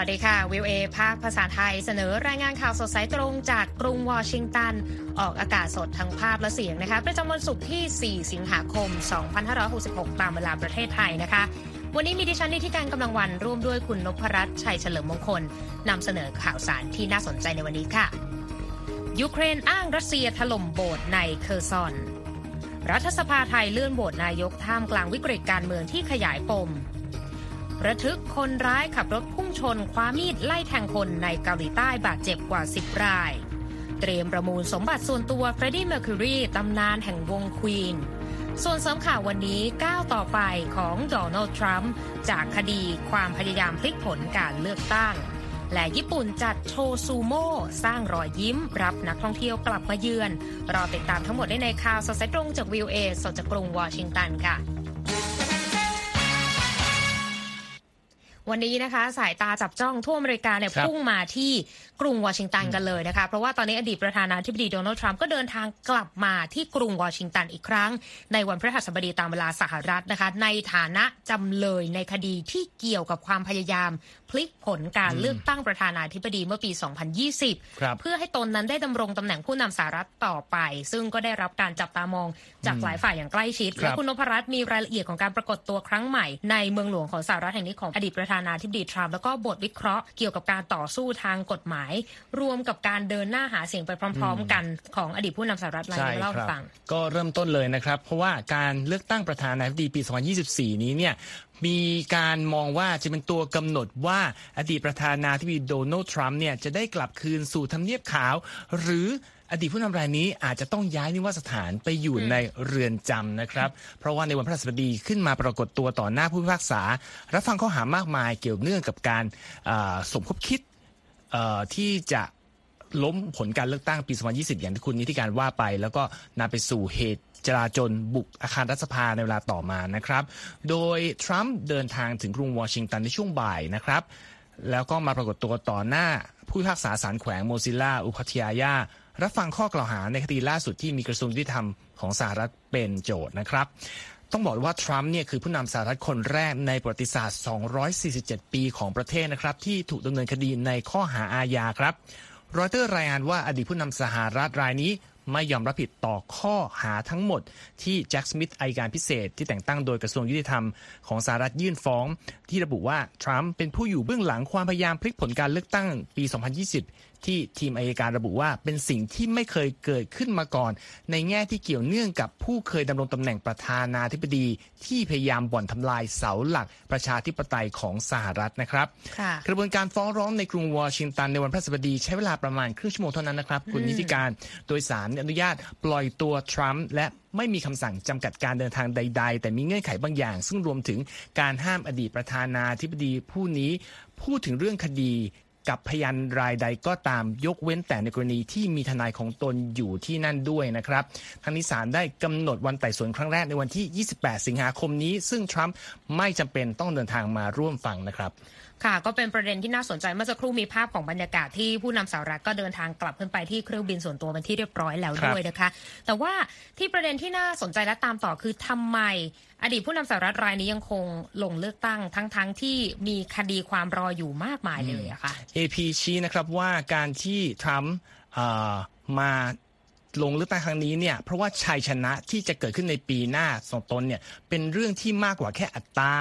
สวัสดีค่ะ วิวเอภาคภาษาไทยเสนอรายงานข่าวสดสายตรงจากกรุงวอชิงตัน ออกอากาศสดทั้งภาพและเสียงนะคะ ประจำวันศุกร์ที่ 4 สิงหาคม 2566 ตามเวลาประเทศไทยนะคะ วันนี้มีดิฉันนิติการกำลังวันร่วมด้วยคุณนพรัตน์ชัยเฉลิมมงคลนำเสนอข่าวสารที่น่าสนใจในวันนี้ค่ะ ยูเครนอ้างรัสเซียถล่มโบสถ์ในเคอร์ซอน รัฐสภาไทยเลื่อนโหวตนายกท่ามกลางวิกฤตการเมืองที่ขยายปม ระทึกคนร้ายขับรถพุ่งชน คว้ามีดไล่แทงคนในเกาหลีใต้บาดเจ็บกว่า 10 ราย เตรียมประมูลสมบัติส่วนตัวเฟรดดี้เมอร์คิวรีตำนานแห่งวงควีนส่วนเสริมข่าววันนี้ก้าวต่อไปของโดนัลด์ทรัมป์จากคดีความพยายามพลิกผลการเลือกตั้ง และญี่ปุ่นจัดโชว์ซูโม่สร้างรอยยิ้ม รับนักท่องเที่ยวกลับมาเยือน รอติดตามทั้งหมดได้ในข่าวสดสายตรงจากวีโอเอสดจากกรุงวอชิงตันค่ะ วันนี้นะคะ สายตาจับจ้องทั่วอเมริกาเนี่ยครับพุ่งมาที่ กรุงวอชิงตันกันเลยนะคะ เพราะว่าตอนนี้อดีตประธานาธิบดีโดนัลด์ทรัมป์ก็เดินทางกลับมาที่กรุงวอชิงตันอีกครั้ง ในวันพฤหัสบดีตามเวลาสหรัฐนะคะ ในฐานะจำเลยในคดีที่เกี่ยวกับความพยายาม พลิกผลการเลือกตั้งประธานาธิบดีเมื่อปี 2020ครับเพื่อให้ตนนั้นได้ดำรงตำแหน่งผู้นำสหรัฐต่อไป ซึ่งก็ได้รับการจับตามองจากหลายฝ่ายอย่างใกล้ชิดครับและคุณนพรัตน์มีรายละเอียดของการปรากฏตัวครั้งใหม่ ในเมืองหลวงของสหรัฐแห่งนี้ของอดีตประธานาธิบดีทรัมป์แล้วก็บทวิเคราะห์เกี่ยวกับการต่อสู้ทางกฎหมายรวมกับการเดินหน้าหาเสียงไปพร้อม ๆ กันของอดีตผู้นำสหรัฐรายใช่นี้เล่าคให้รับฟังก็เริ่มต้นเลยนะครับ เพราะว่าการเลือกตั้งประธานาธิบดีปี 2024 นี้เนี่ยมีการมองว่าจะเป็นตัวกำหนดว่าอดีตประธานาธิบดีโดนัลด์ทรัมป์เนี่ยจะได้กลับคืนสู่ทำเนียบขาว หรืออดีตผู้นำรายนี้อาจจะต้องย้ายนิวาสถานไปอยู่ในเรือนจำนะครับ เพราะว่าในวันพฤหัสบดีขึ้นมาปรากฏตัวต่อหน้าผู้พิพากษา รับฟังข้อหามากมายเกี่ยวเนื่องกับการอ่าสมคบคิดเอ่อ ที่จะล้มผลการเลือกตั้งปี 2020 อย่างที่คุณนิติการว่าไป แล้วก็นำไปสู่เหตุจราจนบุกอาคารรัฐสภาในเวลาต่อมานะครับ โดยทรัมป์เดินทางถึงกรุงวอชิงตันในช่วงบ่ายนะครับ แล้วก็มาปรากฏตัวต่อหน้าผู้พิพากษาศาลแขวงโมซิลลาอุพัทยายา รับฟังข้อกล่าวหาในคดีล่าสุดที่มีกระทรวงยุติธรรมของสหรัฐเป็นโจทย์นะครับ ต้องบอกว่าทรัมป์เนี่ยคือผู้นำสหรัฐคนแรกในประวัติศาสตร์ 247 ปีของประเทศนะครับ ที่ถูกดำเนินคดีในข้อหาอาญาครับ รอยเตอร์รายงานว่าอดีตผู้นำสหรัฐรายนี้ไม่ยอมรับผิดต่อข้อหาทั้งหมด ที่แจ็คสมิธอัยการพิเศษ ที่แต่งตั้งโดยกระทรวงยุติธรรมของสหรัฐยื่นฟ้อง ที่ระบุว่า ทรัมป์เป็นผู้อยู่เบื้องหลังความพยายามพลิกผลการเลือกตั้งปี 2020 ที่ทีมอายการระบุว่าเป็นสิ่งที่ไม่เคยเกิดขึ้นมาก่อน ในแง่ที่เกี่ยวเนื่องกับผู้เคยดำรงตำแหน่งประธานาธิบดี ที่พยายามบ่อนทำลายเสาหลักประชาธิปไตยของสหรัฐนะครับค่ะกระบวนการฟ้องร้องในกรุงวอชิงตันในวันพฤหัสบดีใช้เวลาประมาณครึ่งชั่วโมงเท่านั้นนะครับ คุณนิติการโดยสารอนุญาตปล่อยตัวทรัมป์และไม่มีคำสั่งจำกัดการเดินทางใด ๆ แต่มีเงื่อนไขบางอย่าง ซึ่งรวมถึงการห้ามอดีตประธานาธิบดีผู้นี้พูดถึงเรื่องคดี กับพยานรายใดก็ตามยกเว้นแต่ในกรณีที่มีทนายของตนอยู่ที่นั่นด้วยนะครับทั้งนี้ศาลได้กำหนดวันไต่สวนครั้งแรกในวันที่ 28 สิงหาคมนี้ ซึ่งทรัมป์ไม่จำเป็นต้องเดินทางมาร่วมฟังนะครับค่ะก็เป็นประเด็นที่น่าสนใจเมื่อสักครู่มีภาพของบรรยากาศที่ผู้นำสหรัฐก็เดินทางกลับขึ้นไปที่เครื่องบินส่วนตัวเป็นที่เรียบร้อยแล้วด้วยนะคะ แต่ว่าที่ประเด็นที่น่าสนใจและตามต่อคือทำไมอดีตผู้นำสหรัฐรายนี้ยังคงลงเลือกตั้งทั้งๆที่มีคดีความรออยู่มากมายเลยอะค่ะ AP ชี้นะครับว่าการที่ทรัมป์มาลงเลือกตั้งครั้งนี้เนี่ยเพราะว่าชัยชนะที่จะเกิดขึ้นในปีหน้าสองตนเนี่ยเป็นเรื่องที่มากกว่าแค่อัตรา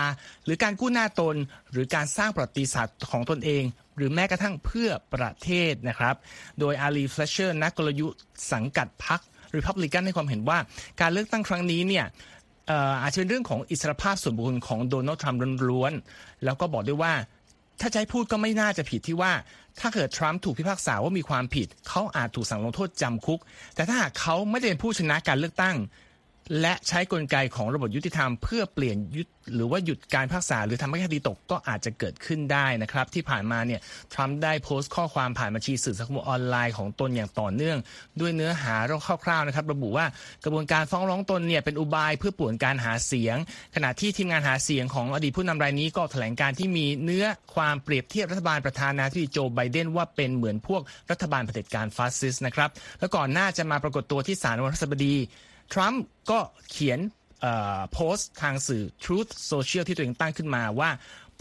หรือการกู้หน้าตน หรือการสร้างประวัติศาสตร์ของตนเอง หรือแม้กระทั่งเพื่อประเทศนะครับ โดยอารีเฟลเชอร์นักกลยุทธ์สังกัดพรรคริพับลิกันให้ความเห็นว่าการเลือกตั้งครั้งนี้เนี่ย อาจจะเป็นเรื่องของอิสรภาพส่วนบุคคลของโดนัลด์ทรัมป์ล้วนๆแล้วก็บอกด้วยว่าถ้าจะให้พูดก็ไม่น่าจะผิดที่ว่า ถ้าเกิดทรัมป์ถูกพิพากษาว่ามีความผิด เขาอาจถูกสั่งลงโทษจำคุก แต่ถ้าหากเขาไม่ได้เป็นผู้ชนะการเลือกตั้ง และใช้กลไกของระบบยุติธรรมเพื่อเปลี่ยนยุดหรือว่าหยุดการพิพากษาหรือทำให้คดีตกก็อาจจะเกิดขึ้นได้นะครับ ที่ผ่านมาเนี่ยทรัมป์ได้โพสต์ข้อความผ่านบัญชีสื่อสังคมออนไลน์ของตนอย่างต่อเนื่อง ด้วยเนื้อหาคร่าวๆนะครับ ระบุว่ากระบวนการฟ้องร้องตนเนี่ยเป็นอุบายเพื่อป่วนการหาเสียง ขณะที่ทีมงานหาเสียงของอดีตผู้นำรายนี้ก็แถลงการที่มีเนื้อความเปรียบเทียบรัฐบาลประธานาธิบดีโจไบเดนว่าเป็นเหมือนพวกรัฐบาลเผด็จการฟาสซิสต์นะครับแล้วก่อนหน้าจะมาปรากฏตัวที่ศาลวันพฤหัสบดี ทรัมป์ก็เขียนโพสต์ทางสื่อ Truth Social ที่ตัวเองตั้งขึ้นมาว่า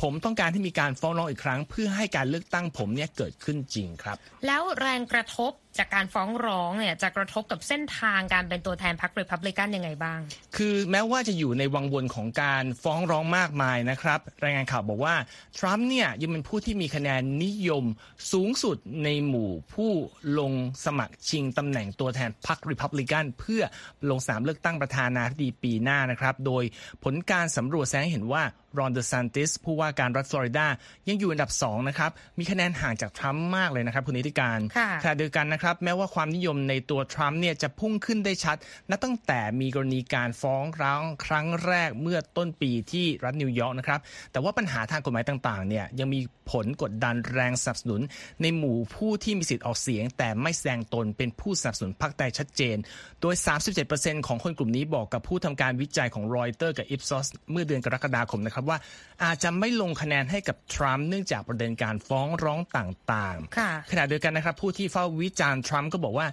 ผมต้องการที่มีการฟ้องร้องอีกครั้ง เพื่อให้การเลือกตั้งผมเนี่ยเกิดขึ้นจริงครับ แล้วแรงกระทบ จากการฟ้องร้องเนี่ยจะกระทบกับเส้นทางการเป็นตัวแทนพรรครีพับลิกันยังไงบ้าง คือแม้ว่าจะอยู่ในวังวนของการฟ้องร้องมากมายนะครับ รายงานข่าวบอกว่า ทรัมป์เนี่ยยังเป็นผู้ที่มีคะแนนนิยมสูงสุดในหมู่ผู้ลงสมัครชิงตำแหน่งตัวแทนพรรครีพับลิกันเพื่อลงสนามเลือกตั้งประธานาธิบดีปีหน้านะครับ โดยผลการสำรวจแสดงให้เห็นว่ารอนเดซันติสผู้ว่าการรัฐฟลอริดายังอยู่อันดับ2นะครับมีคะแนนห่างจากทรัมป์มากเลยนะครับคุณนิติการค่ะขณะเดียวกันนะครับแม้ว่าความนิยมในตัวทรัมป์เนี่ยจะพุ่งขึ้นได้ชัดนับตั้งแต่มีกรณีการฟ้องร้องครั้งแรกเมื่อต้นปีที่รัฐนิวยอร์กนะครับ แต่ว่าปัญหาทางกฎหมายต่างๆเนี่ยยังมีผลกดดันแรงสนับสนุน ในหมู่ผู้ที่มีสิทธิ์ออกเสียง แต่ไม่แสดงตนเป็นผู้สนับสนุนพรรคใดชัดเจน โดย 37%ของคนกลุ่มนี้บอกกับผู้ทำการวิจัยของรอยเตอร์กับ Ipsos เมื่อเดือนกรกฎาคมนะครับว่า อาจจะไม่ลงคะแนนให้กับทรัมป์เนื่องจากประเด็นการฟ้องร้องต่างๆค่ะขณะเดียวกันนะครับผู้ที่เฝ้าวิจารณ์ทรัมป์ก็บอกว่า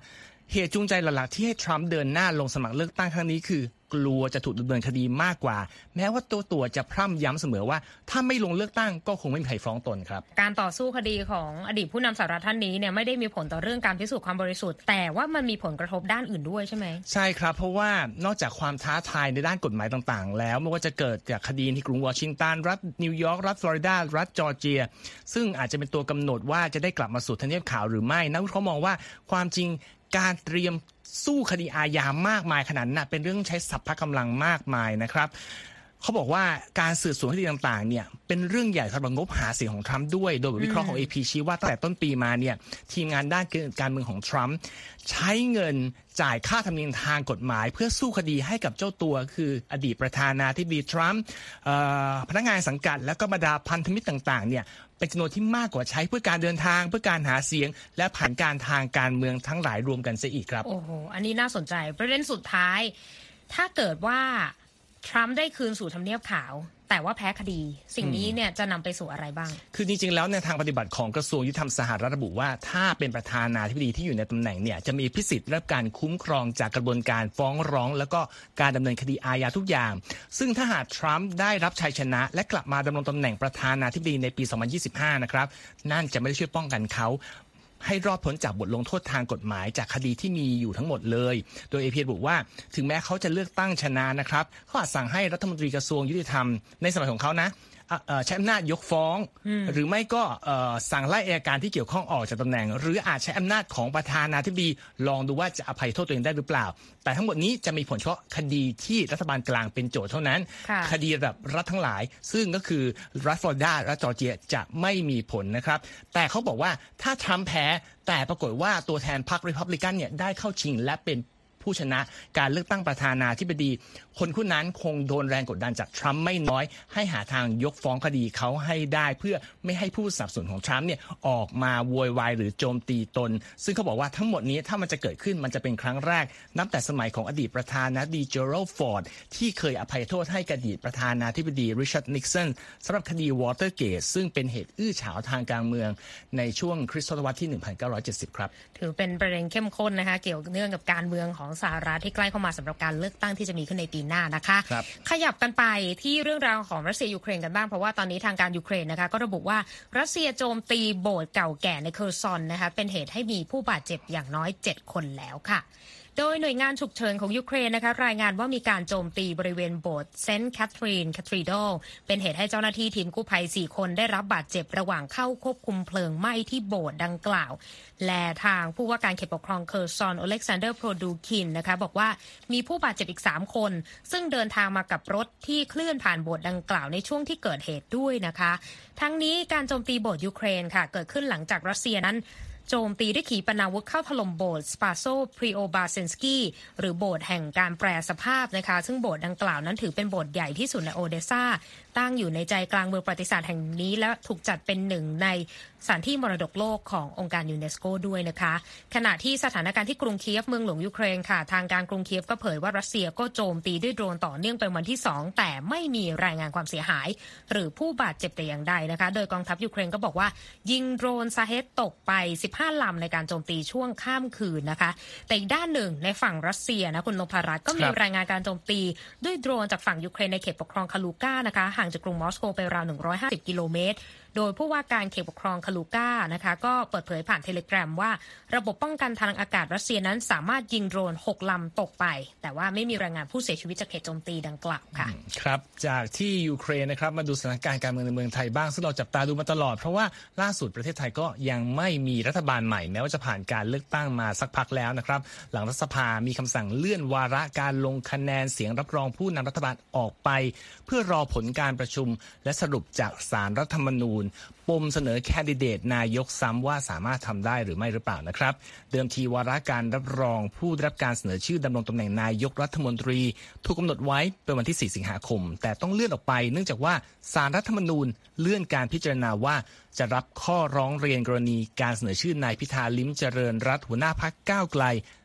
เหตุจูงใจหลักๆที่ให้ทรัมป์เดินหน้าลงสมัครเลือกตั้งครั้งนี้คือ กลัวจะถูกดำเนินคดีมากกว่า แม้ว่าเจ้าตัวจะพร่ำย้ำเสมอว่า ถ้าไม่ลงเลือกตั้งก็คงไม่มีใครฟ้องตนครับ การต่อสู้คดีของอดีตผู้นำสหรัฐท่านนี้เนี่ยไม่ได้มีผลต่อเรื่องการพิสูจน์ความบริสุทธิ์ แต่ว่ามันมีผลกระทบด้านอื่นด้วยใช่ไหมใช่ครับ เพราะว่านอกจากความท้าทายในด้านกฎหมายต่างๆ แล้วไม่ว่าจะเกิดจากคดีที่กรุงวอชิงตันรัฐนิวยอร์กรัฐฟลอริดารัฐจอร์เจีย ซึ่งอาจจะเป็นตัวกำหนดว่าจะได้กลับมาสู่ทำเนียบขาวหรือไม่นักวิเคราะห์มองว่าความจริงการเตรียม สู้คดีอาญามากมายขนาดนั้นนะเป็นเรื่องใช้สรรพกำลังมากมายนะครับเขาบอกว่าการสืบสวนคดีต่างๆเนี่ยเป็นเรื่องใหญ่สำหรับงบหาเสียงของทรัมป์ด้วย โดยบทวิเคราะห์ของ AP ชี้ว่าตั้งแต่ต้นปีมาเนี่ยทีมงานด้านการเมืองของทรัมป์ใช้เงินจ่ายค่าธรรมเนียมทางกฎหมาย เพื่อสู้คดีให้กับเจ้าตัวคืออดีตประธานาธิบดีทรัมป์เอ่อพนักงานสังกัด และก็บรรดาพันธมิตรต่างๆเนี่ย เป็นจำนวนที่มากกว่าใช้เพื่อการเดินทาง เพื่อการหาเสียง และผ่านการทางการเมืองทั้งหลายรวมกันเสียอีกครับโอ้โหอันนี้น่าสนใจประเด็นสุดท้าย ถ้าเกิดว่าทรัมป์ได้คืนสู่ทำเนียบขาว แต่ว่าแพ้คดี สิ่งนี้เนี่ยจะนำไปสู่อะไรบ้าง คือจริงๆแล้วในทางปฏิบัติของกระทรวงยุติธรรมสหรัฐระบุว่า ถ้าเป็นประธานาธิบดีที่อยู่ในตำแหน่งเนี่ยจะมีพิสิทธิ์รับการคุ้มครองจากกระบวนการฟ้องร้อง แล้วก็การดำเนินคดีอาญาทุกอย่าง ซึ่งถ้าหากทรัมป์ได้รับชัยชนะ และกลับมาดำรงตำแหน่งประธานาธิบดีในปี 2025 นะครับนั่นจะไม่ได้ช่วยป้องกันเขา ให้รอดพ้นจากบทลงโทษทางกฎหมายจากคดีที่มีอยู่ทั้งหมดเลย โดยเอพีบอกว่าถึงแม้เขาจะเลือกตั้งชนะนะครับเขาอาจสั่งให้รัฐมนตรีกระทรวงยุติธรรมในสมัยของเขานะ ใช้อำนาจยกฟ้อง หรือไม่ก็เอ่อสั่งไล่อัยการที่เกี่ยวข้องออกจากตำแหน่ง หรืออาจใช้อำนาจของประธานาธิบดี ลองดูว่าจะอภัยโทษตัวเองได้หรือเปล่า แต่ทั้งหมดนี้จะมีผลเฉพาะคดีที่รัฐบาลกลางเป็นโจทย์เท่านั้นค่ะคดีระดับรัฐทั้งหลาย ซึ่งก็คือรัฐฟลอริดาและจอร์เจียจะไม่มีผลนะครับ แต่เขาบอกว่าถ้าทรัมป์แพ้แต่ปรากฏว่าตัวแทนพรรคริพับลิกันเนี่ยได้เข้าชิงและเป็น ผู้ชนะการเลือกตั้งประธานาธิบดี คนผู้นั้นคงโดนแรงกดดันจากทรัมป์ไม่น้อย ให้หาทางยกฟ้องคดีเขาให้ได้เพื่อไม่ให้ผู้สนับสนุนของทรัมป์เนี่ยออกมาโวยวายหรือโจมตีตน ซึ่งเขาบอกว่าทั้งหมดนี้ถ้ามันจะเกิดขึ้นมันจะเป็นครั้งแรก นับแต่สมัยของอดีตประธานาธิบดีเจอรัลฟอร์ดที่เคยอภัยโทษให้กับอดีตประธานาธิบดีริชาร์ดนิกสันสำหรับคดีวอเตอร์เกตซึ่งเป็นเหตุอื้อฉาวทางการเมือง ในช่วงคริสต์ทศวรรษที่ 1970 ครับ ถือเป็นประเด็นเข้มข้นนะคะเกี่ยวเนื่องกับการเมืองของสหรัฐที่ใกล้เข้ามาสำหรับการเลือกตั้งที่จะมีขึ้นในปีหน้านะคะครับขยับกันไปที่เรื่องราวของรัสเซียยูเครนกันบ้างเพราะว่าตอนนี้ทางการยูเครนนะคะก็ระบุว่ารัสเซียโจมตีโบสถ์เก่าแก่ในเคอร์ซอนนะคะเป็นเหตุให้มีผู้บาดเจ็บอย่างน้อย 7 คนแล้วค่ะ โดยหน่วยงานฉุกเฉินของยูเครนนะคะรายงานว่ามีการโจมตีบริเวณโบสถ์เซนต์แคทเธอรีน cathedral เป็นเหตุให้เจ้าหน้าที่ทีมกู้ภัย 4 คนได้รับบาดเจ็บระหว่างเข้าควบคุมเพลิงไหม้ที่โบสถ์ดังกล่าว และทางผู้ว่าการเขตปกครองเคอร์ซอนอเล็กซานเดอร์โปรคูดินนะคะบอกว่ามีผู้บาดเจ็บอีก 3 คน ซึ่งเดินทางมากับรถที่เคลื่อนผ่านโบสถ์ดังกล่าวในช่วงที่เกิดเหตุด้วยนะคะ ทั้งนี้การโจมตีโบสถ์ยูเครนค่ะเกิดขึ้นหลังจากรัสเซียนั้น โจมตีด้วยขีปนาวุธเข้าถล่มโบสถ์สปาโซพรีโอบราเชนสกี้หรือโบสถ์แห่งการแปรสภาพนะคะ ซึ่งโบสถ์ดังกล่าวนั้นถือเป็นโบสถ์ใหญ่ที่สุดในโอเดซาตั้งอยู่ในใจกลางเมืองประวัติศาสตร์แห่งนี้และถูกจัดเป็นหนึ่งในสถานที่มรดกโลกขององค์การยูเนสโกด้วยนะคะ ขณะที่สถานการณ์ที่กรุงเคียฟเมืองหลวงยูเครนค่ะ ทางการกรุงเคียฟก็เผยว่ารัสเซียก็โจมตีด้วยโดรนต่อเนื่องเป็นวันที่ 2 แต่ไม่มีรายงานความเสียหาย หรือผู้บาดเจ็บแต่อย่างใดนะคะ โดยกองทัพยูเครนก็บอกว่า ยิงโดรนชาเฮดตกไป15 ลำในการโจมตีช่วงข้ามคืนนะคะ แต่อีกด้านหนึ่งในฝั่งรัสเซียนะคุณนพรัตน์ก็มีรายงานการโจมตีด้วยโดรนจากฝั่งยูเครนในเขตปกครองคาลูก้านะคะห่างจากกรุงมอสโกไปราว 150 กิโลเมตร โดยผู้ว่าการเขตปกครองคาลูก้านะคะก็เปิดเผยผ่านเทเลกราฟว่า ระบบป้องกันทางอากาศรัสเซียนั้นสามารถยิงโดรน 6 ลำตกไป แต่ว่าไม่มีรายงานผู้เสียชีวิตจากเหตุโจมตีดังกล่าวค่ะครับจากที่ยูเครนนะครับมาดูสถานการณ์การเมืองในเมืองไทยบ้าง ซึ่งเราจับตาดูมาตลอด เพราะว่าล่าสุดประเทศไทยก็ยังไม่มีรัฐบาลใหม่แม้ว่าจะผ่านการเลือกตั้งมาสักพักแล้วนะครับ หลังรัฐสภามีคำสั่งเลื่อนวาระการลงคะแนนเสียงรับรองผู้นำรัฐบาลออกไป เพื่อรอผลการประชุม และสรุปจากสารรัฐธรรมนูญปมเสนอแคนดิเดตนายกซ้ำว่าสามารถทำได้หรือไม่หรือเปล่านะครับ เดิมทีวาระการรับรองผู้ได้รับการเสนอชื่อดำรงตำแหน่งนายกรัฐมนตรี ถูกกาหนดไว้เป็นวันที่ 4 สิงหาคม แต่ต้องเลื่อนออกไป เนื่องจากว่าสารรัฐธรรมนูญเลื่อนการพิจารณาว่าจะรับข้อร้องเรียนกรณีการเสนอชื่อนายพิธาลิ้มเจริญรัฐหัวหน้าพักก้าวไกล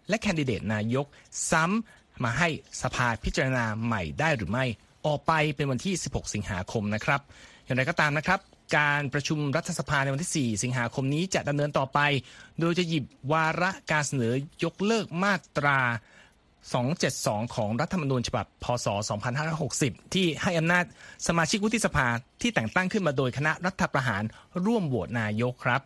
และแคนดิเดตนายก ซ้ำมาให้สภาพิจารณาใหม่ได้หรือไม่ ออกไปเป็นวันที่ 16 สิงหาคมนะครับ อย่างไรก็ตามนะครับ การประชุมรัฐสภาในวันที่ 4 สิงหาคมนี้จะดำเนินต่อไป โดยจะหยิบวาระการเสนอยกเลิกมาตรา 272 ของรัฐธรรมนูญฉบับ พศ 2560 ที่ให้อำนาจสมาชิกวุฒิสภาที่แต่งตั้งขึ้นมาโดยคณะรัฐประหารร่วมโหวตนายกครับ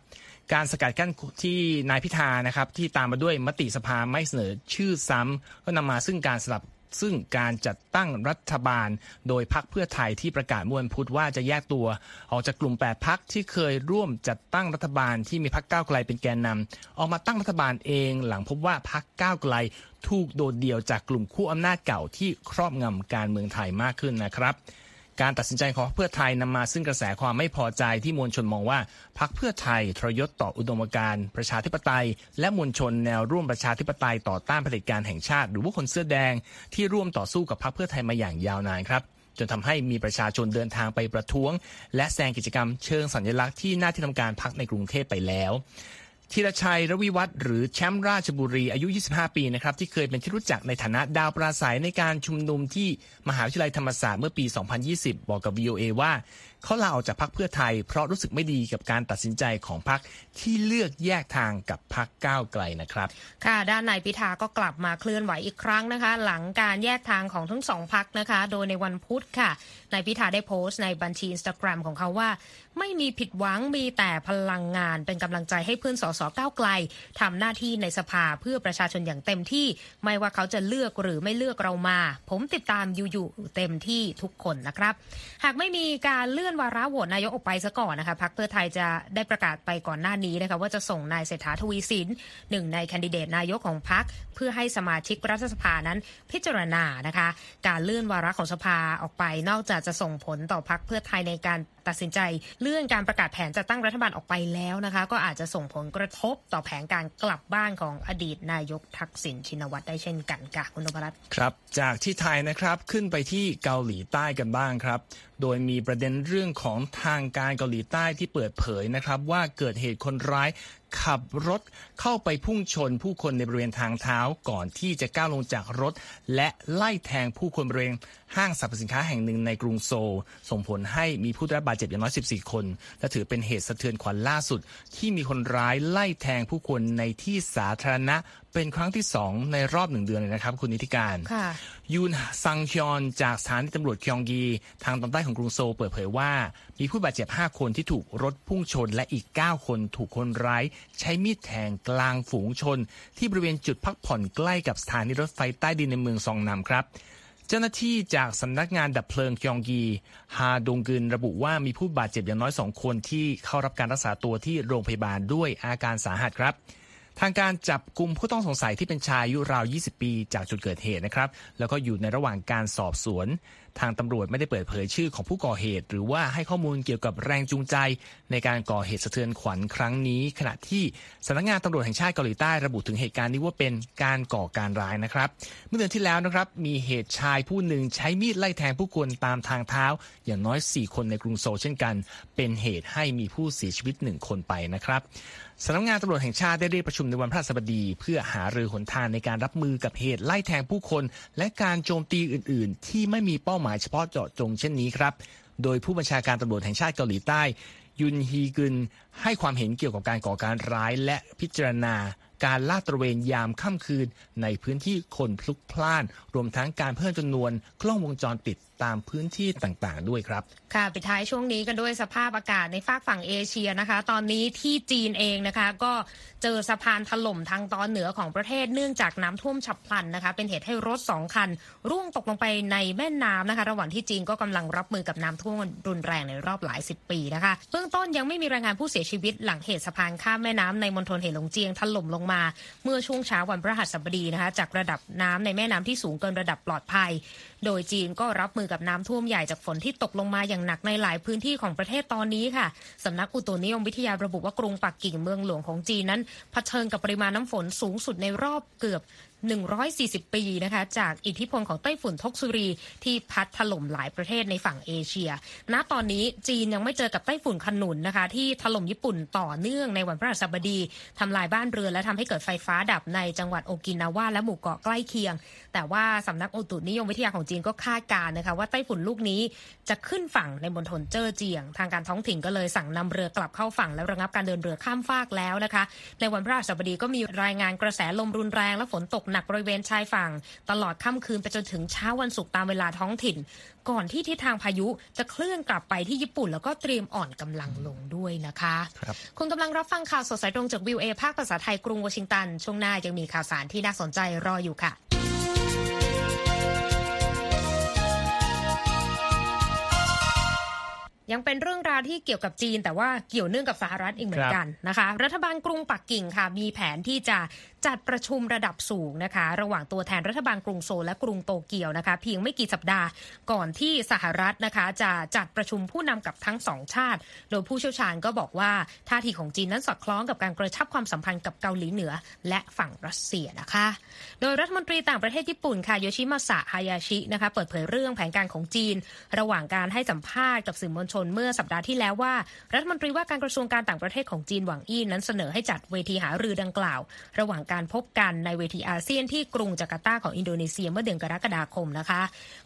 การสกัดกั้นที่นายพิธานะครับที่ตามมาด้วยมติสภาไม่เสนอชื่อซ้ำก็นำมาซึ่งการสลับ ซึ่งการจัดตั้งรัฐบาล โดยพักเพื่อไทยที่ประกาศมวนพุธว่าจะแยกตัว ออกจากกลุ่ม8พักที่เคยร่วมจัดตั้งรัฐบาลที่มีพักก้าวไกลเป็นแกนนำออกมาตั้งรัฐบาลเองหลังพบว่าพักก้าวไกลถูกโดดเดี่ยวจากกลุ่มคู่อำนาจเก่าที่ครอบงำการเมืองไทยมากขึ้นนะครับ การตัดสินใจของเพื่อไทยนำมาซึ่งกระแสความไม่พอใจที่มวลชนมองว่าพักเพื่อไทยทรยศต่ออุดมการณ์ประชาธิปไตย และมวลชนแนวร่วมประชาธิปไตยต่อต้านเผด็จการแห่งชาติ หรือว่าคนเสื้อแดงที่ร่วมต่อสู้กับพักเพื่อไทยมาอย่างยาวนานครับจนทำให้มีประชาชนเดินทางไปประท้วง และแซงกิจกรรมเชิงสัญลักษณ์ที่หน้าที่ทำการพักในกรุงเทพไปแล้ว ธีรชัยรวิวัฒน์หรือแชมป์ราชบุรีอายุ 25 ปีนะครับที่เคยเป็นที่รู้จักในฐานะดาวปราศัยในการชุมนุมที่มหาวิทยาลัยธรรมศาสตร์เมื่อปี 2020 บอกกับ VOA ว่า เขาลาออกจากพรรคเพื่อไทย เพราะรู้สึกไม่ดีกับการตัดสินใจของพรรคที่เลือกแยกทางกับพรรคก้าวไกลนะครับ ค่ะด้านนายพิธาก็กลับมาเคลื่อนไหวอีกครั้งนะคะ หลังการแยกทางของทั้งสองพรรคนะคะ โดยในวันพุธค่ะนายพิธาได้โพสต์ในบัญชีอินสตาแกรมของเขาว่า ไม่มีผิดหวังมีแต่พลังงาน เป็นกำลังใจให้เพื่อนสสก้าวไกลทำหน้าที่ในสภาเพื่อประชาชนอย่างเต็มที่ ไม่ว่าเขาจะเลือกหรือไม่เลือกเรามา ผมติดตามอยู่อยู่เต็มที่ทุกคนนะครับ หากไม่มีการเลื่อนวาระโหวตนายกออกไปซะก่อนนะคะพักเพื่อไทยจะได้ประกาศไปก่อนหน้านี้นะคะว่าจะส่งนายเศรษฐาทวีสินหนึ่งในแคนดิเดตนายกของพักเพื่อให้สมาชิกรัฐสภานั้นพิจารณานะคะ การเลื่อนวาระของสภาออกไปนอกจากจะส่งผลต่อพักเพื่อไทยในการ ตัดสินใจเลื่อนการประกาศแผนจัดตั้งรัฐบาลออกไปแล้วนะคะ ก็อาจจะส่งผลกระทบต่อแผนการกลับบ้านของอดีตนายกทักษิณชินวัตรได้เช่นกันค่ะคุณนพรัตน์ครับ จากที่ไทยนะครับขึ้นไปที่เกาหลีใต้กันบ้างครับ โดยมีประเด็นเรื่องของทางการเกาหลีใต้ที่เปิดเผยนะครับ ว่าเกิดเหตุคนร้าย ขับรถเข้าไปพุ่งชนผู้คนในบริเวณทางเท้าก่อนที่จะก้าวลงจากรถ และไล่แทงผู้คนบริเวณห้างสรรพสินค้าแห่งหนึ่งในกรุงโซลส่งผลให้มีผู้ได้รับบาดเจ็บอย่างน้อย 14 คน และถือเป็นเหตุสะเทือนขวัญล่าสุด ที่มีคนร้ายไล่แทงผู้คนในที่สาธารณะ เป็นครั้งที่สองในรอบหนึ่งเดือนเลยนะครับ คุณนิติการยูนซังชอนจากสถานีตำรวจคยองกี ทางตอนใต้ของกรุงโซลเปิดเผยว่า มีผู้บาดเจ็บ 5 คนที่ถูกรถพุ่งชน และอีก 9 คนถูกคนร้าย ใช้มีดแทงกลางฝูงชน ที่บริเวณจุดพักผ่อนใกล้กับสถานีรถไฟใต้ดินในเมืองซองนำครับเจ้าหน้าที่จากสำนักงานดับเพลิงคยองกีฮาดงกึนระบุว่ามีผู้บาดเจ็บอย่างน้อยสองคนที่เข้ารับการรักษาตัวที่โรงพยาบาลด้วยอาการสาหัสครับ ทางการจับกลุ่มผู้ต้องสงสัยที่เป็นชายอายุราว 20 ปี จากจุดเกิดเหตุนะครับ แล้วก็อยู่ในระหว่างการสอบสวน ทางตำรวจไม่ได้เปิดเผยชื่อของผู้ก่อเหตุ หรือว่าให้ข้อมูลเกี่ยวกับแรงจูงใจ ในการก่อเหตุสะเทือนขวัญครั้งนี้ ขณะที่สำนักงานตำรวจแห่งชาติเกาหลีใต้ระบุถึงเหตุการณ์นี้ว่าเป็นการก่อการร้ายนะครับ เมื่อเดือนที่แล้วนะครับมีเหตุชายผู้หนึ่งใช้มีดไล่แทงผู้คนตามทางเท้า อย่างน้อย 4 คนในกรุงโซลเช่นกัน เป็นเหตุให้มีผู้เสียชีวิตหนึ่งคนไปนะครับสำนักงานตำรวจแห่งชาติได้เรียกประชุมในวันพฤหัสบดี เพื่อหารือหนทางในการรับมือกับเหตุไล่แทงผู้คน และการโจมตีอื่น ๆ ที่ไม่มีเป้าหมายเฉพาะเจาะจงเช่นนี้ครับ โดยผู้บัญชาการตำรวจแห่งชาติเกาหลีใต้ ยุนฮีกึนให้ความเห็นเกี่ยวกับการก่อการร้ายและพิจารณา การลาดตระเวนยามค่ำคืน ในพื้นที่คนพลุกพล่าน รวมทั้งการเพิ่มจำนวนกล้องวงจรปิด ตามพื้นที่ต่างๆ ด้วยครับ ค่ะปิดท้ายช่วงนี้กันด้วยสภาพอากาศในฝากฝั่งเอเชียนะคะ ตอนนี้ที่จีนเองนะคะ ก็เจอสะพานถล่มทางตอนเหนือของประเทศเนื่องจากน้ำท่วมฉับพลันนะคะ เป็นเหตุให้รถสองคัน ร่วงตกลงไปในแม่น้ำนะคะ ระหว่างที่จีนก็กำลังรับมือกับน้ำท่วมรุนแรงในรอบหลายสิบปีนะคะเบื้องต้นยังไม่มีรายงานผู้เสียชีวิต หลังเหตุสะพานข้ามแม่น้ำในมณฑลเหหลงเจียงถล่มลงมา เมื่อช่วงเช้าวันพฤหัสบดีนะคะ จากระดับน้ำในแม่น้ำที่สูงเกินระดับปลอดภัย โดยจีนก็รับมือกับน้ำท่วมใหญ่จากฝนที่ตกลงมาอย่างหนักในหลายพื้นที่ของประเทศตอนนี้ค่ะสำนักอุตุนิยมวิทยาระบุว่ากรุงปักกิ่งเมืองหลวงของจีนนั้นเผชิญกับปริมาณน้ำฝนสูงสุดในรอบเกือบ 140 ปีนะคะจากอิทธิพลของไต้ฝุ่นทกซุรีที่พัดถล่มหลายประเทศในฝั่งเอเชีย ณ ตอนนี้จีนยังไม่เจอกับไต้ฝุ่นขนุนนะคะที่ถล่มญี่ปุ่นต่อเนื่องในวันพฤหัสบดีทำลายบ้านเรือนและทำให้เกิดไฟฟ้าดับในจังหวัดโอกินาวาและหมู่เกาะใกล้เคียง แต่ว่าสำนักอุตุนิยมวิทยาของจีนก็คาดการณ์นะคะว่าไต้ฝุ่นลูกนี้จะขึ้นฝั่งในมณฑลเจ้อเจียง ทางการท้องถิ่นก็เลยสั่งนำเรือกลับเข้าฝั่งและระงับการเดินเรือข้ามฟากแล้วนะคะ ในวันพฤหัสบดีก็มีรายงานกระแสลมรุนแรงและฝนตกหนักบริเวณชายฝั่ง ตลอดค่ำคืนไปจนถึงเช้าวันศุกร์ตามเวลาท้องถิ่น ก่อนที่ทิศทางพายุจะเคลื่อนกลับไปที่ญี่ปุ่น แล้วก็เตรียมอ่อนกำลังลงด้วยนะคะครับคุณกำลังรับฟังข่าวสดสายตรงจากวิวเอภาคภาษาไทยกรุงวอชิงตัน ช่วงหน้ายังมีข่าวสารที่น่าสนใจรออยู่ค่ะ ยังเป็นเรื่องราวที่เกี่ยวกับจีน แต่ว่าเกี่ยวเนื่องกับสหรัฐอีกเหมือนกันนะคะ รัฐบาลกรุงปักกิ่งค่ะ มีแผนที่จะจัดประชุมระดับสูงนะคะ ระหว่างตัวแทนรัฐบาลกรุงโซลและกรุงโตเกียวนะคะ เพียงไม่กี่สัปดาห์ก่อนที่สหรัฐนะคะ จะจัดประชุมผู้นำกับทั้งสองชาติ โดยผู้เชี่ยวชาญก็บอกว่าท่าทีของจีนนั้นสอดคล้องกับการกระชับความสัมพันธ์กับเกาหลีเหนือ และฝั่งรัสเซียนะคะ โดยรัฐมนตรีต่างประเทศญี่ปุ่นค่ะโยชิมาสะฮายาชินะคะเปิดเผยเรื่องแผนการของจีน ระหว่างการให้สัมภาษณ์กับสื่อมวลชนเมื่อสัปดาห์ที่แล้วว่า รัฐมนตรีว่าการกระทรวงการต่างประเทศของจีนหวังอี้นั้นเสนอให้จัดเวทีหารือดังกล่าว ระหว่างการพบกันในเวทีอาเซียนที่กรุงจาการ์ตาของอินโดนีเซียเมื่อเดือนกรกฎาคมนะคะ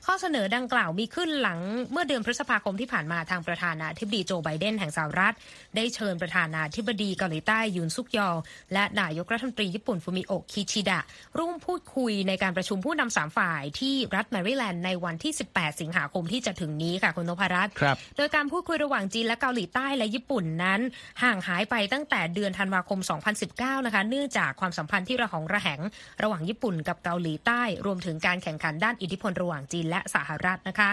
ข้อเสนอดังกล่าวมีขึ้นหลังเมื่อเดือนพฤษภาคมที่ผ่านมาทางประธานาธิบดีโจไบเดนแห่งสหรัฐ ได้เชิญประธานาธิบดีเกาหลีใต้ยุนซุกยอลและนายกรัฐมนตรีญี่ปุ่นฟูมิโอะคิชิดะร่วมพูดคุยในการประชุมผู้นำสามฝ่ายที่รัฐแมริแลนด์ในวันที่ 18 สิงหาคมที่จะถึงนี้ค่ะคุณนพรัตน์ครับโดยการพูดคุยระหว่างจีนและเกาหลีใต้และญี่ปุ่นนั้น ห่างหายไปตั้งแต่เดือนธันวาคม 2019 นะคะ เนื่องจากความสัมพันธ์ที่ระหองระแหง ระหว่างญี่ปุ่นกับเกาหลีใต้ รวมถึงการแข่งขันด้านอิทธิพลระหว่างจีนและสหรัฐนะคะ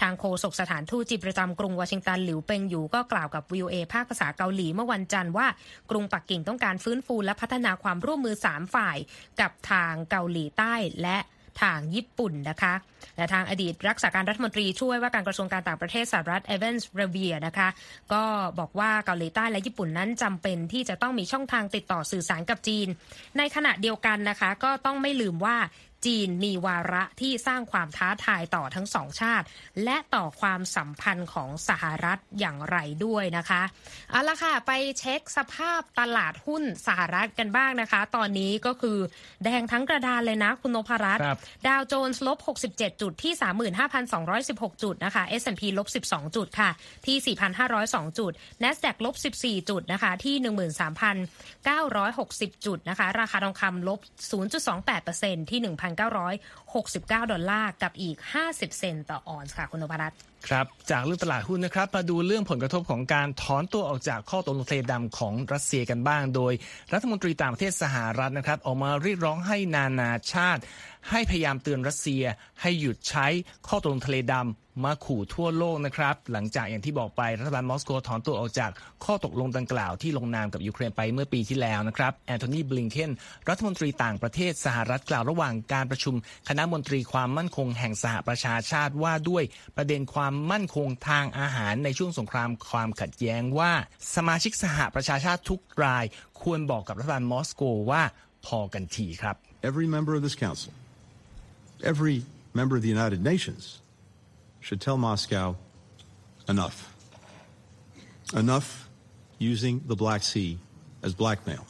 ทางโฆษกสถานทูตจีนประจำกรุงวอชิงตันหลิวเปงหยูก็กล่าวกับวิวเอภาคภาษาเกาหลีเมื่อวันจันทร์ว่ากรุงปักกิ่งต้องการฟื้นฟูและพัฒนาความร่วมมือสามฝ่าย กับทางเกาหลีใต้และ ทางญี่ปุ่นนะคะ และทางอดีตรักษาการรัฐมนตรีช่วยว่าการกระทรวงการต่างประเทศสหรัฐเอเวนส์เรเวียนะคะ ก็บอกว่าเกาหลีใต้และญี่ปุ่นนั้นจำเป็นที่จะต้องมีช่องทางติดต่อสื่อสารกับจีน ในขณะเดียวกันนะคะ ก็ต้องไม่ลืมว่า จีนมีวาระที่สร้างความท้าทายต่อทั้งสองชาติ และต่อความสัมพันธ์ของสหรัฐอย่างไรด้วยนะคะเอาละค่ะ ไปเช็คสภาพตลาดหุ้นสหรัฐกันบ้างนะคะ ตอนนี้ก็คือแดงทั้งกระดานเลยนะคุณนพรัตน์ครับดาวโจนส์ลบ 67 จุดที่ 35,216 จุดนะคะ S&P ลบ 12 จุดค่ะ ที่ 4,502 จุด NASDAQ ลบ 14 จุดนะคะ ที่ 13,960 จุดนะคะ ราคาทองคำลบ 0.28%ที่1,969 ดอลลาร์กับอีก 50 เซนต์ต่อออนซ์ค่ะคุณนพรัตน์ ครับจากเรื่องตลาดหุ้นนะครับมาดูเรื่องผลกระทบของการถอนตัวออกจากข้อตกลงทะเลดำของรัสเซียกันบ้าง โดยรัฐมนตรีต่างประเทศสหรัฐนะครับ ออกมาเรียกร้องให้นานาชาติ ให้พยายามเตือนรัสเซีย ให้หยุดใช้ข้อตกลงทะเลดำมาขู่ทั่วโลกนะครับ หลังจากอย่างที่บอกไปรัฐบาลมอสโกถอนตัวออกจากข้อตกลงดังกล่าวที่ลงนามกับยูเครนไปเมื่อปีที่แล้วนะครับแอนโทนีบลิงเคนรัฐมนตรีต่างประเทศสหรัฐกล่าวระหว่างการประชุม คณะมนตรีความมั่นคงแห่งสหประชาชาติว่าด้วยประเด็นความมั่นคงทางอาหารในช่วงสงครามความขัดแย้งว่า สมาชิกสหประชาชาติทุกราย ควรบอกกับรัฐบาลมอสโกว่าพอกันทีครับ every member of this council, every member of the United Nations should tell Moscow enough. Enough using the Black Sea as blackmail.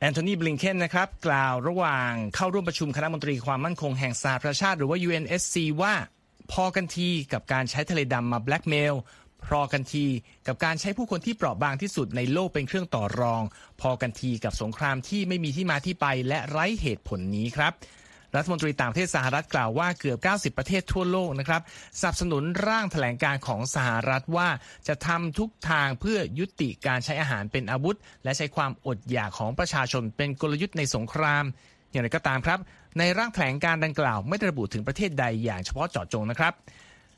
แอนโทนีบลิงเคนนะครับ กล่าวระหว่างเข้าร่วมประชุมคณะมนตรีความมั่นคงแห่งสหประชาชาติหรือว่า UNSC ว่า พอกันทีกับการใช้ทะเลดำมาแบล็กเมลพอกันทีกับการใช้ผู้คนที่เปราะบางที่สุดในโลกเป็นเครื่องต่อรอง พอกันทีกับสงครามที่ไม่มีที่มาที่ไปและไร้เหตุผลนี้ครับรัฐมนตรีต่างประเทศสหรัฐกล่าวว่าเกือบ 90 ประเทศทั่วโลกนะครับสนับสนุนร่างแถลงการของสหรัฐว่าจะทำทุกทางเพื่อยุติการใช้อาหารเป็นอาวุธ และใช้ความอดอยากของประชาชนเป็นกลยุทธ์ในสงคราม อย่างไรก็ตามครับ ในร่างแถลงการดังกล่าวไม่ได้ระบุถึงประเทศใดอย่างเฉพาะเจาะจงนะครับ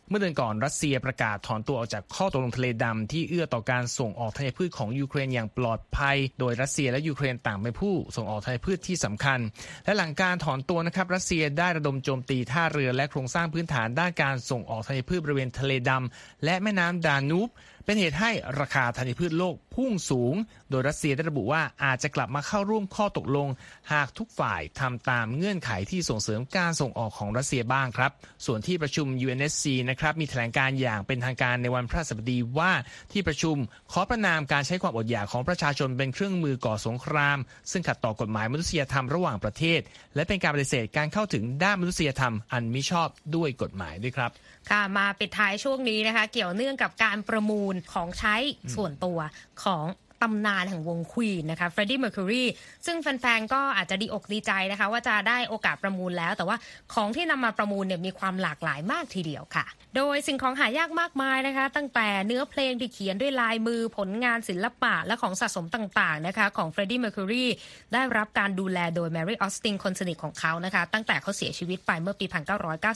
เมื่อเดือนก่อนรัสเซียประกาศถอนตัวออกจากข้อตกลงทะเลดำที่เอื้อต่อการส่งออกธัญพืชของยูเครนอย่างปลอดภัย โดยรัสเซียและยูเครนต่างเป็นผู้ส่งออกธัญพืชที่สำคัญ และหลังการถอนตัวนะครับรัสเซียได้ระดมโจมตีท่าเรือและโครงสร้างพื้นฐานด้านการส่งออกธัญพืชบริเวณทะเลดำและแม่น้ำดานูบเป็นเหตุให้ราคาธัญพืชโลกพุ่งสูง โดยรัสเซียได้ระบุว่าอาจจะกลับมาเข้าร่วมข้อตกลง หากทุกฝ่ายทำตามเงื่อนไขที่ส่งเสริมการส่งออกของรัสเซียบ้างครับ ส่วนที่ประชุม UNSC นะครับมีแถลงการอย่างเป็นทางการในวันพระสบดีว่าที่ประชุมขอประนามการใช้ความอดอยากของประชาชนเป็นเครื่องมือก่อสงคราม ซึ่งขัดต่อกฎหมายมนุษยธรรมระหว่างประเทศ และเป็นการปฏิเสธการเข้าถึงด้านมนุษยธรรมอันมิชอบด้วยกฎหมายด้วยครับค่ะมาปิดท้ายช่วงนี้นะคะ เกี่ยวเนื่องกับการประมูลของใช้ส่วนตัวของ ตำนานแห่งวงควีนนะคะเฟรดดี้เมอร์คิวรีซึ่งแฟนๆก็อาจจะดีอกดีใจนะคะว่าจะได้โอกาสประมูลแล้ว แต่ว่าของที่นำมาประมูลเนี่ยมีความหลากหลายมากทีเดียวค่ะ โดยสิ่งของหายากมากมายนะคะ ตั้งแต่เนื้อเพลงที่เขียนด้วยลายมือผลงานศิลปะและของสะสมต่างๆนะคะของเฟรดดี้เมอร์คิวรีได้รับการดูแลโดยแมรี่ออสตินคนสนิทของเขานะคะตั้งแต่เขาเสียชีวิตไปเมื่อปี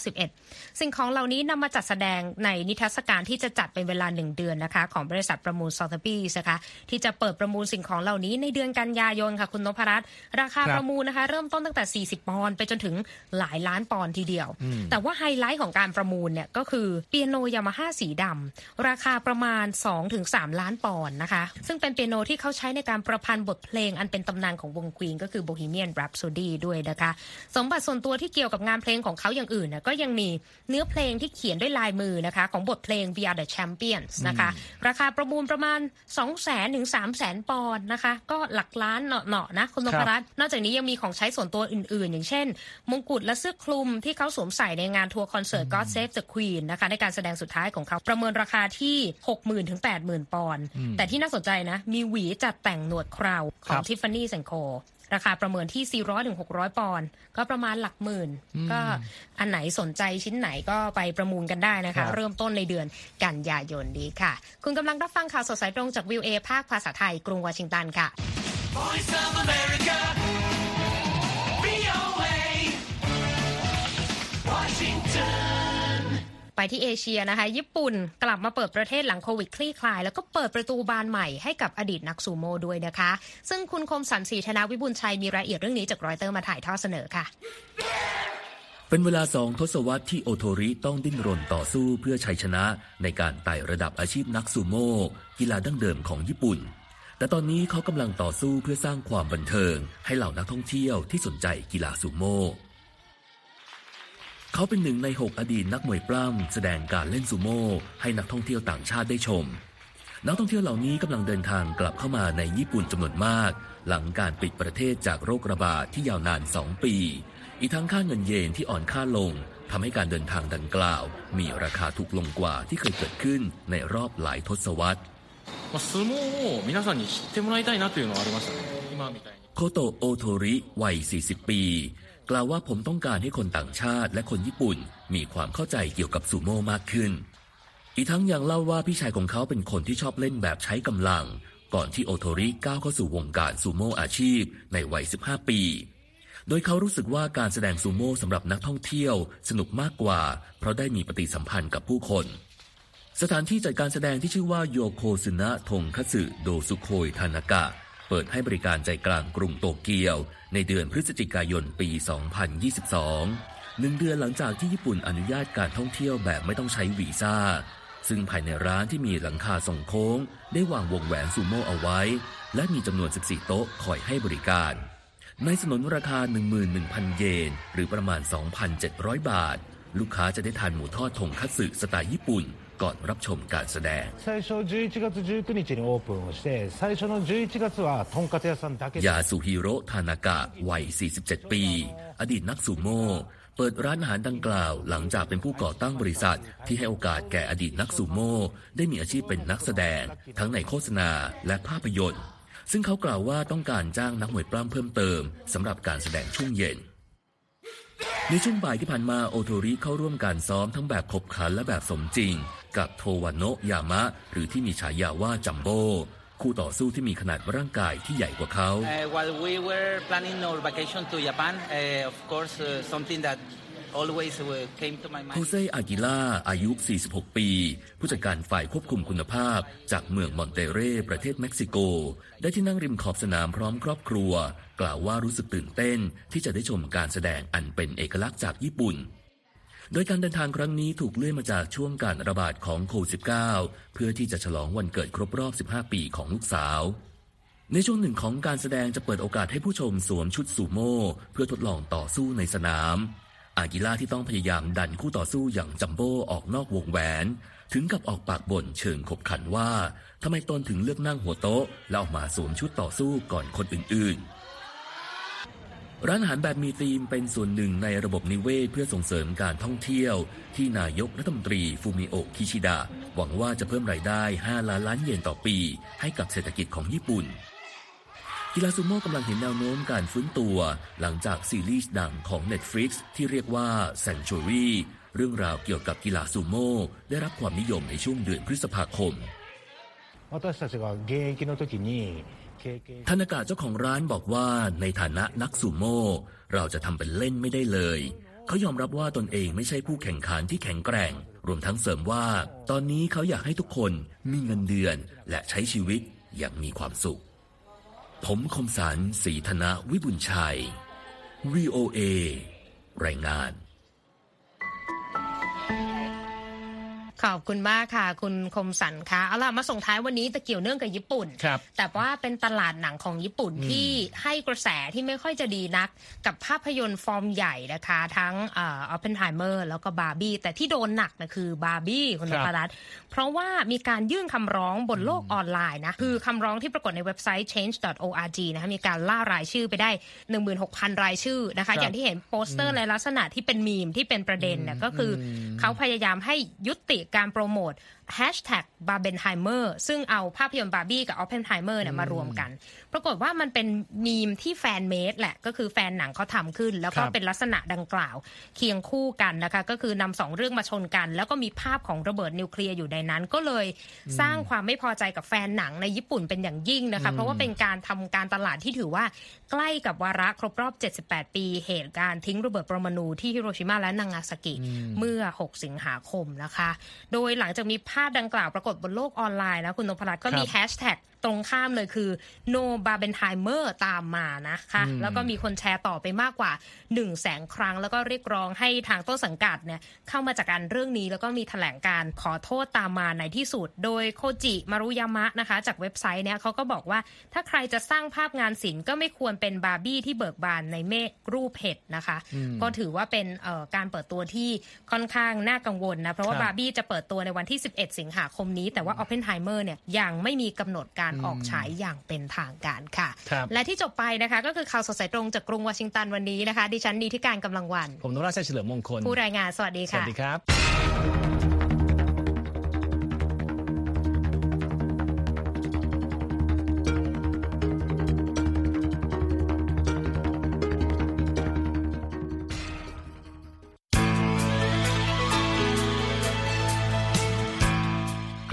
1991 สิ่งของเหล่านี้นำมาจัดแสดงในนิทรรศการที่จะจัดเป็นเวลาหนึ่งเดือนนะคะของบริษัทประมูลซอทบีสนะคะที่จะเปิดประมูลสิ่งของเหล่านี้ในเดือนกันยายนค่ะคุณนพรัตน์ราคาประมูลนะคะ เริ่มต้นตั้งแต่ 40 ปอนด์ไปจนถึงหลายล้านปอนด์ทีเดียว แต่ว่าไฮไลท์ของการประมูลเนี่ยก็คือเปียโนยามาฮ่าสีดำราคาประมาณ 2-3 ล้านปอนด์นะคะ ซึ่งเป็นเปียโนที่เขาใช้ในการประพันธ์บทเพลงอันเป็นตำนานของวงควีนก็คือ Bohemian Rhapsody ด้วยนะคะ สมบัติส่วนตัวที่เกี่ยวกับงานเพลงของเขาอย่างอื่นนะก็ยังมีเนื้อเพลงที่เขียนด้วยลายมือนะคะ ของบทเพลง We Are the Champions นะคะ ราคาประมูลประมาณ 2 0 0 0 0 0ถึง3 0 0 0 0 0ปอนด์นะคะ ก็หลักล้านเนาะๆนะคุณนพรัตน์นอกจากนี้ยังมีของใช้ส่วนตัวอื่นๆ อย่างเช่น มงกุฎและเสื้อคลุมที่เขาสวมใส่ในงานทัวร์คอนเสิร์ต God Save the Queen นะคะในการแสดงสุดท้ายของเขาประเมินราคาที่ 60,000ถึง80,000 ปอนด์แต่ที่น่าสนใจนะ มีหวีจัดแต่งหนวดคราวของ Tiffany Co ราคาประเมินที่ 400ถึง600 ปอนด์ก็ประมาณหลักหมื่น ก็อันไหนสนใจชิ้นไหนก็ไปประมูลกันได้นะคะ เริ่มต้นในเดือนกันยายนนี้ค่ะ คุณกำลังรับฟังข่าวสดสายตรงจากวิวเอภาคภาษาไทยกรุงวอชิงตันค่ะ Voice of America ไปที่เอเชียนะคะ ญี่ปุ่นกลับมาเปิดประเทศหลังโควิดคลี่คลาย แล้วก็เปิดประตูบานใหม่ให้กับอดีตนักซูโม่ด้วยนะคะ ซึ่งคุณคมสันสีชนะวิบุญชัยมีรายละเอียดเรื่องนี้จากรอยเตอร์มาถ่ายทอดเสนอค่ะ เป็นเวลาสองทศวรรษที่โอโทริต้องดิ้นรนต่อสู้เพื่อชัยชนะในการไต่ระดับอาชีพนักซูโม่กีฬาดั้งเดิมของญี่ปุ่น แต่ตอนนี้เขากำลังต่อสู้เพื่อสร้างความบันเทิง ให้เหล่านักท่องเที่ยวที่สนใจกีฬาซูโม่ เขาเป็นหนึ่งในหกอดีตนักมวยปล้ำแสดงการเล่นซูโม่ให้นักท่องเที่ยวต่างชาติได้ชม นักท่องเที่ยวเหล่านี้กำลังเดินทางกลับเข้ามาในญี่ปุ่นจำนวนมาก หลังการปิดประเทศจากโรคระบาดที่ยาวนานสองปี อีกทั้งค่าเงินเยนที่อ่อนค่าลงทำให้การเดินทางดังกล่าว มีราคาถูกลงกว่าที่เคยเกิดขึ้นในรอบหลายทศวรรษまあ、相撲を皆さんに知ってもらいたいなというのはありましたね今みたいにโคโตโอโทริวัย 40 ปี กล่าวว่าผมต้องการให้คนต่างชาติและคนญี่ปุ่น มีความเข้าใจเกี่ยวกับซูโม่มากขึ้น อีกทั้งยังเล่าว่าพี่ชายของเขาเป็นคนที่ชอบเล่นแบบใช้กำลัง ก่อนที่โอโทริก้าวเข้าสู่วงการซูโม่อาชีพในวัย 15 ปี โดยเขารู้สึกว่าการแสดงซูโม่สำหรับนักท่องเที่ยวสนุกมากกว่า เพราะได้มีปฏิสัมพันธ์กับผู้คนสถานที่จัดการแสดงที่ชื่อว่าโยโคซึนะทงคัสึโดสุโคยทานากะ เปิดให้บริการใจกลางกรุงโตเกียว ในเดือนพฤศจิกายนปี 2022 หนึ่งเดือนหลังจากที่ญี่ปุ่นอนุญาตการท่องเที่ยวแบบไม่ต้องใช้วีซ่า ซึ่งภายในร้านที่มีหลังคาทรงโค้ง ได้วางวงแหวนซูโม่เอาไว้ และมีจำนวน 14 โต๊ะคอยให้บริการ ในสนนราคา 11,000 เยน หรือประมาณ 2,700 บาท ลูกค้าจะได้ทานหมูทอดทงคัตสึสไตล์ญี่ปุ่น ก่อนรับชมการแสดงยาสุฮิโรทานากะวัย 47 ปี อดีตนักสูโมเปิดร้านอาหารดังกล่าวหลังจากเป็นผู้ก่อตั้งบริษัท ที่ให้โอกาสแก่อดีตนักสูโมได้มีอาชีพเป็นนักแสดง ทั้งในโฆษณาและภาพยนตร์ ซึ่งเขากล่าวว่าต้องการจ้างนักมวยปล้ำเพิ่มเติมสำหรับการแสดงช่วงเย็น ในช่วงบ่ายที่ผ่านมาโอโทริเข้าร่วมการซ้อมทั้งแบบขบขันและแบบสมจริง กับโทวานโนะยามะ หรือที่มีฉายาว่าจัมโบคู่ต่อสู้ที่มีขนาดร่างกายที่ใหญ่กว่าเขา Uh, while we were planning our vacation to Japan, uh, of course, uh, something that โฮเซอากิล่าอายุ 46 ปี ผู้จัดการฝ่ายควบคุมคุณภาพ จากเมืองมอนเตเร่ประเทศเม็กซิโก ได้ที่นั่งริมขอบสนามพร้อมครอบครัว กล่าวว่ารู้สึกตื่นเต้นที่จะได้ชมการแสดงอันเป็นเอกลักษณ์จากญี่ปุ่น โดยการเดินทางครั้งนี้ถูกเลื่อนมาจากช่วงการระบาดของโควิด -19 เพื่อที่จะฉลองวันเกิดครบรอบ 15 ปีของลูกสาวในช่วงหนึ่งของการแสดงจะเปิดโอกาสให้ผู้ชมสวมชุดซูโม่เพื่อทดลองต่อสู้ในสนาม อากิล่าที่ต้องพยายามดันคู่ต่อสู้อย่างจัมโบ้ออกนอกวงแหวน ถึงกับออกปากบ่นเชิงขบขันว่าทำไมตนถึงเลือกนั่งหัวโต๊ะ แล้วออกมาสวมชุดต่อสู้ก่อนคนอื่นๆ ร้านอาหารแบบมีธีมเป็นส่วนหนึ่งในระบบนิเวศเพื่อส่งเสริมการท่องเที่ยว ที่นายกรัฐมนตรีฟูมิโอะคิชิดะหวังว่าจะเพิ่มรายได้ 5 ล้านล้านเยนต่อปี ให้กับเศรษฐกิจของญี่ปุ่น กีฬาซูโม่กำลังเห็นแนวโน้มการฟื้นตัว หลังจากซีรีส์ดังของ Netflix ที่เรียกว่า Sanctuary เรื่องราวเกี่ยวกับกีฬาซูโม่ได้รับความนิยมในช่วงเดือนพฤษภาคมธนากาเจ้าของร้านบอกว่าในฐานะนักซูโม่เราจะทำเป็นเล่นไม่ได้เลย เขายอมรับว่าตนเองไม่ใช่ผู้แข่งขันที่แข็งแกร่ง รวมทั้งเสริมว่า ตอนนี้เขาอยากให้ทุกคนมีเงินเดือนและใช้ชีวิตอย่างมีความสุข ผมคมสารสีธนะวิบุญชัย VOA รายงาน ขอบคุณมากค่ะ คุณคมสันคะเอาล่ะมาส่งท้ายวันนี้จะเกี่ยวเนื่องกับญี่ปุ่นครับแต่ว่าเป็นตลาดหนังของญี่ปุ่นที่ให้กระแสที่ไม่ค่อยจะดีนัก กับภาพยนตร์ฟอร์มใหญ่นะคะ ทั้งออปเพนไฮเมอร์แล้วก็บาร์บี้แต่ที่โดนหนักนะคือบาร์บี้คุณนพรัตน์ครับเพราะว่ามีการยื่นคำร้องบนโลกออนไลน์นะคือคำร้องที่ปรากฏในเว็บไซต์ change.org นะคะมีการล่ารายชื่อไปได้ 16,000 รายชื่อนะคะครับอย่างที่เห็นโปสเตอร์ในลักษณะที่เป็นมีมที่เป็นประเด็นเนี่ยก็คือเขาพยายามให้ยุติการโปรโมท hashtag b a r b e n h e i m e r ซึ่งเอาภาพยนตร์บาร์บี้กับ Oppenheimer เนี่ยมารวมกัน ปรากฏว่ามันเป็นมีมที่ fan-made แหละ ก็คือแฟนหนังเขาทำขึ้น แล้วก็ครับเป็นลักษณะดังกล่าว เคียงคู่กันนะคะ ก็คือนำสองเรื่องมาชนกัน แล้วก็มีภาพของระเบิดนิวเคลียร์อยู่ในนั้น ก็เลยสร้างความไม่พอใจกับแฟนหนังในญี่ปุ่นเป็นอย่างยิ่งนะคะ เพราะว่าเป็นการทำการตลาดที่ถือว่าใกล้กับวาระครบรอบ 78 ปี เหตุการณ์ทิ้งระเบิดปรมาณูที่ฮิโรชิมาและนางาซากิเมื่อ 6 สิงหาคมนะคะโดยหลังจากมีภาพดังกล่าวปรากฏบนโลกออนไลน์นะคุณนพรัตน์ก็มีครับแฮชแท็กตรงข้ามเลยคือ no barbenheimer ตามมานะคะ แล้วก็มีคนแชร์ต่อไปมากกว่า1 0 0 0 0แสนครั้ง แล้วก็เรียกร้องให้ทางต้นสังกัดเนี่ยเข้ามาจากการเรื่องนี้ แล้วก็มีแถลงการขอโทษตามมาในที่สุด โดยโคจิมารุยามะนะคะ จากเว็บไซต์เนี่ยเขาก็บอกว่าถ้าใครจะสร้างภาพงานศิลป์ก็ไม่ควรเป็นบาร์บี้ที่เบิกบานในเมฆรูปเห็ดนะคะ ก็ถือว่าเป็นเอ่อการเปิดตัวที่ค่อนข้างน่ากังวลนะเพราะว่าครับบาร์บี้จะเปิดตัวในวันที่ 11 สิงหาคมนี้แต่ว่า Oppenheimer เนี่ยยังไม่มีกำหนดการออกฉายอย่างเป็นทางการค่ะครับและที่จบไปนะคะก็คือข่าวสดสายตรงจากกรุงวอชิงตันวันนี้นะคะ ดิฉันนีทิการกำลังวัน ผมนราชัยเฉลิมมงคล ผู้รายงานสวัสดีสวัค่ะสดีครับ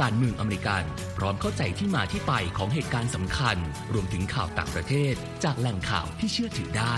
การเมืองอเมริกัน พร้อมเข้าใจที่มาที่ไปของเหตุการณ์สำคัญ รวมถึงข่าวต่างประเทศ จากแหล่งข่าวที่เชื่อถือได้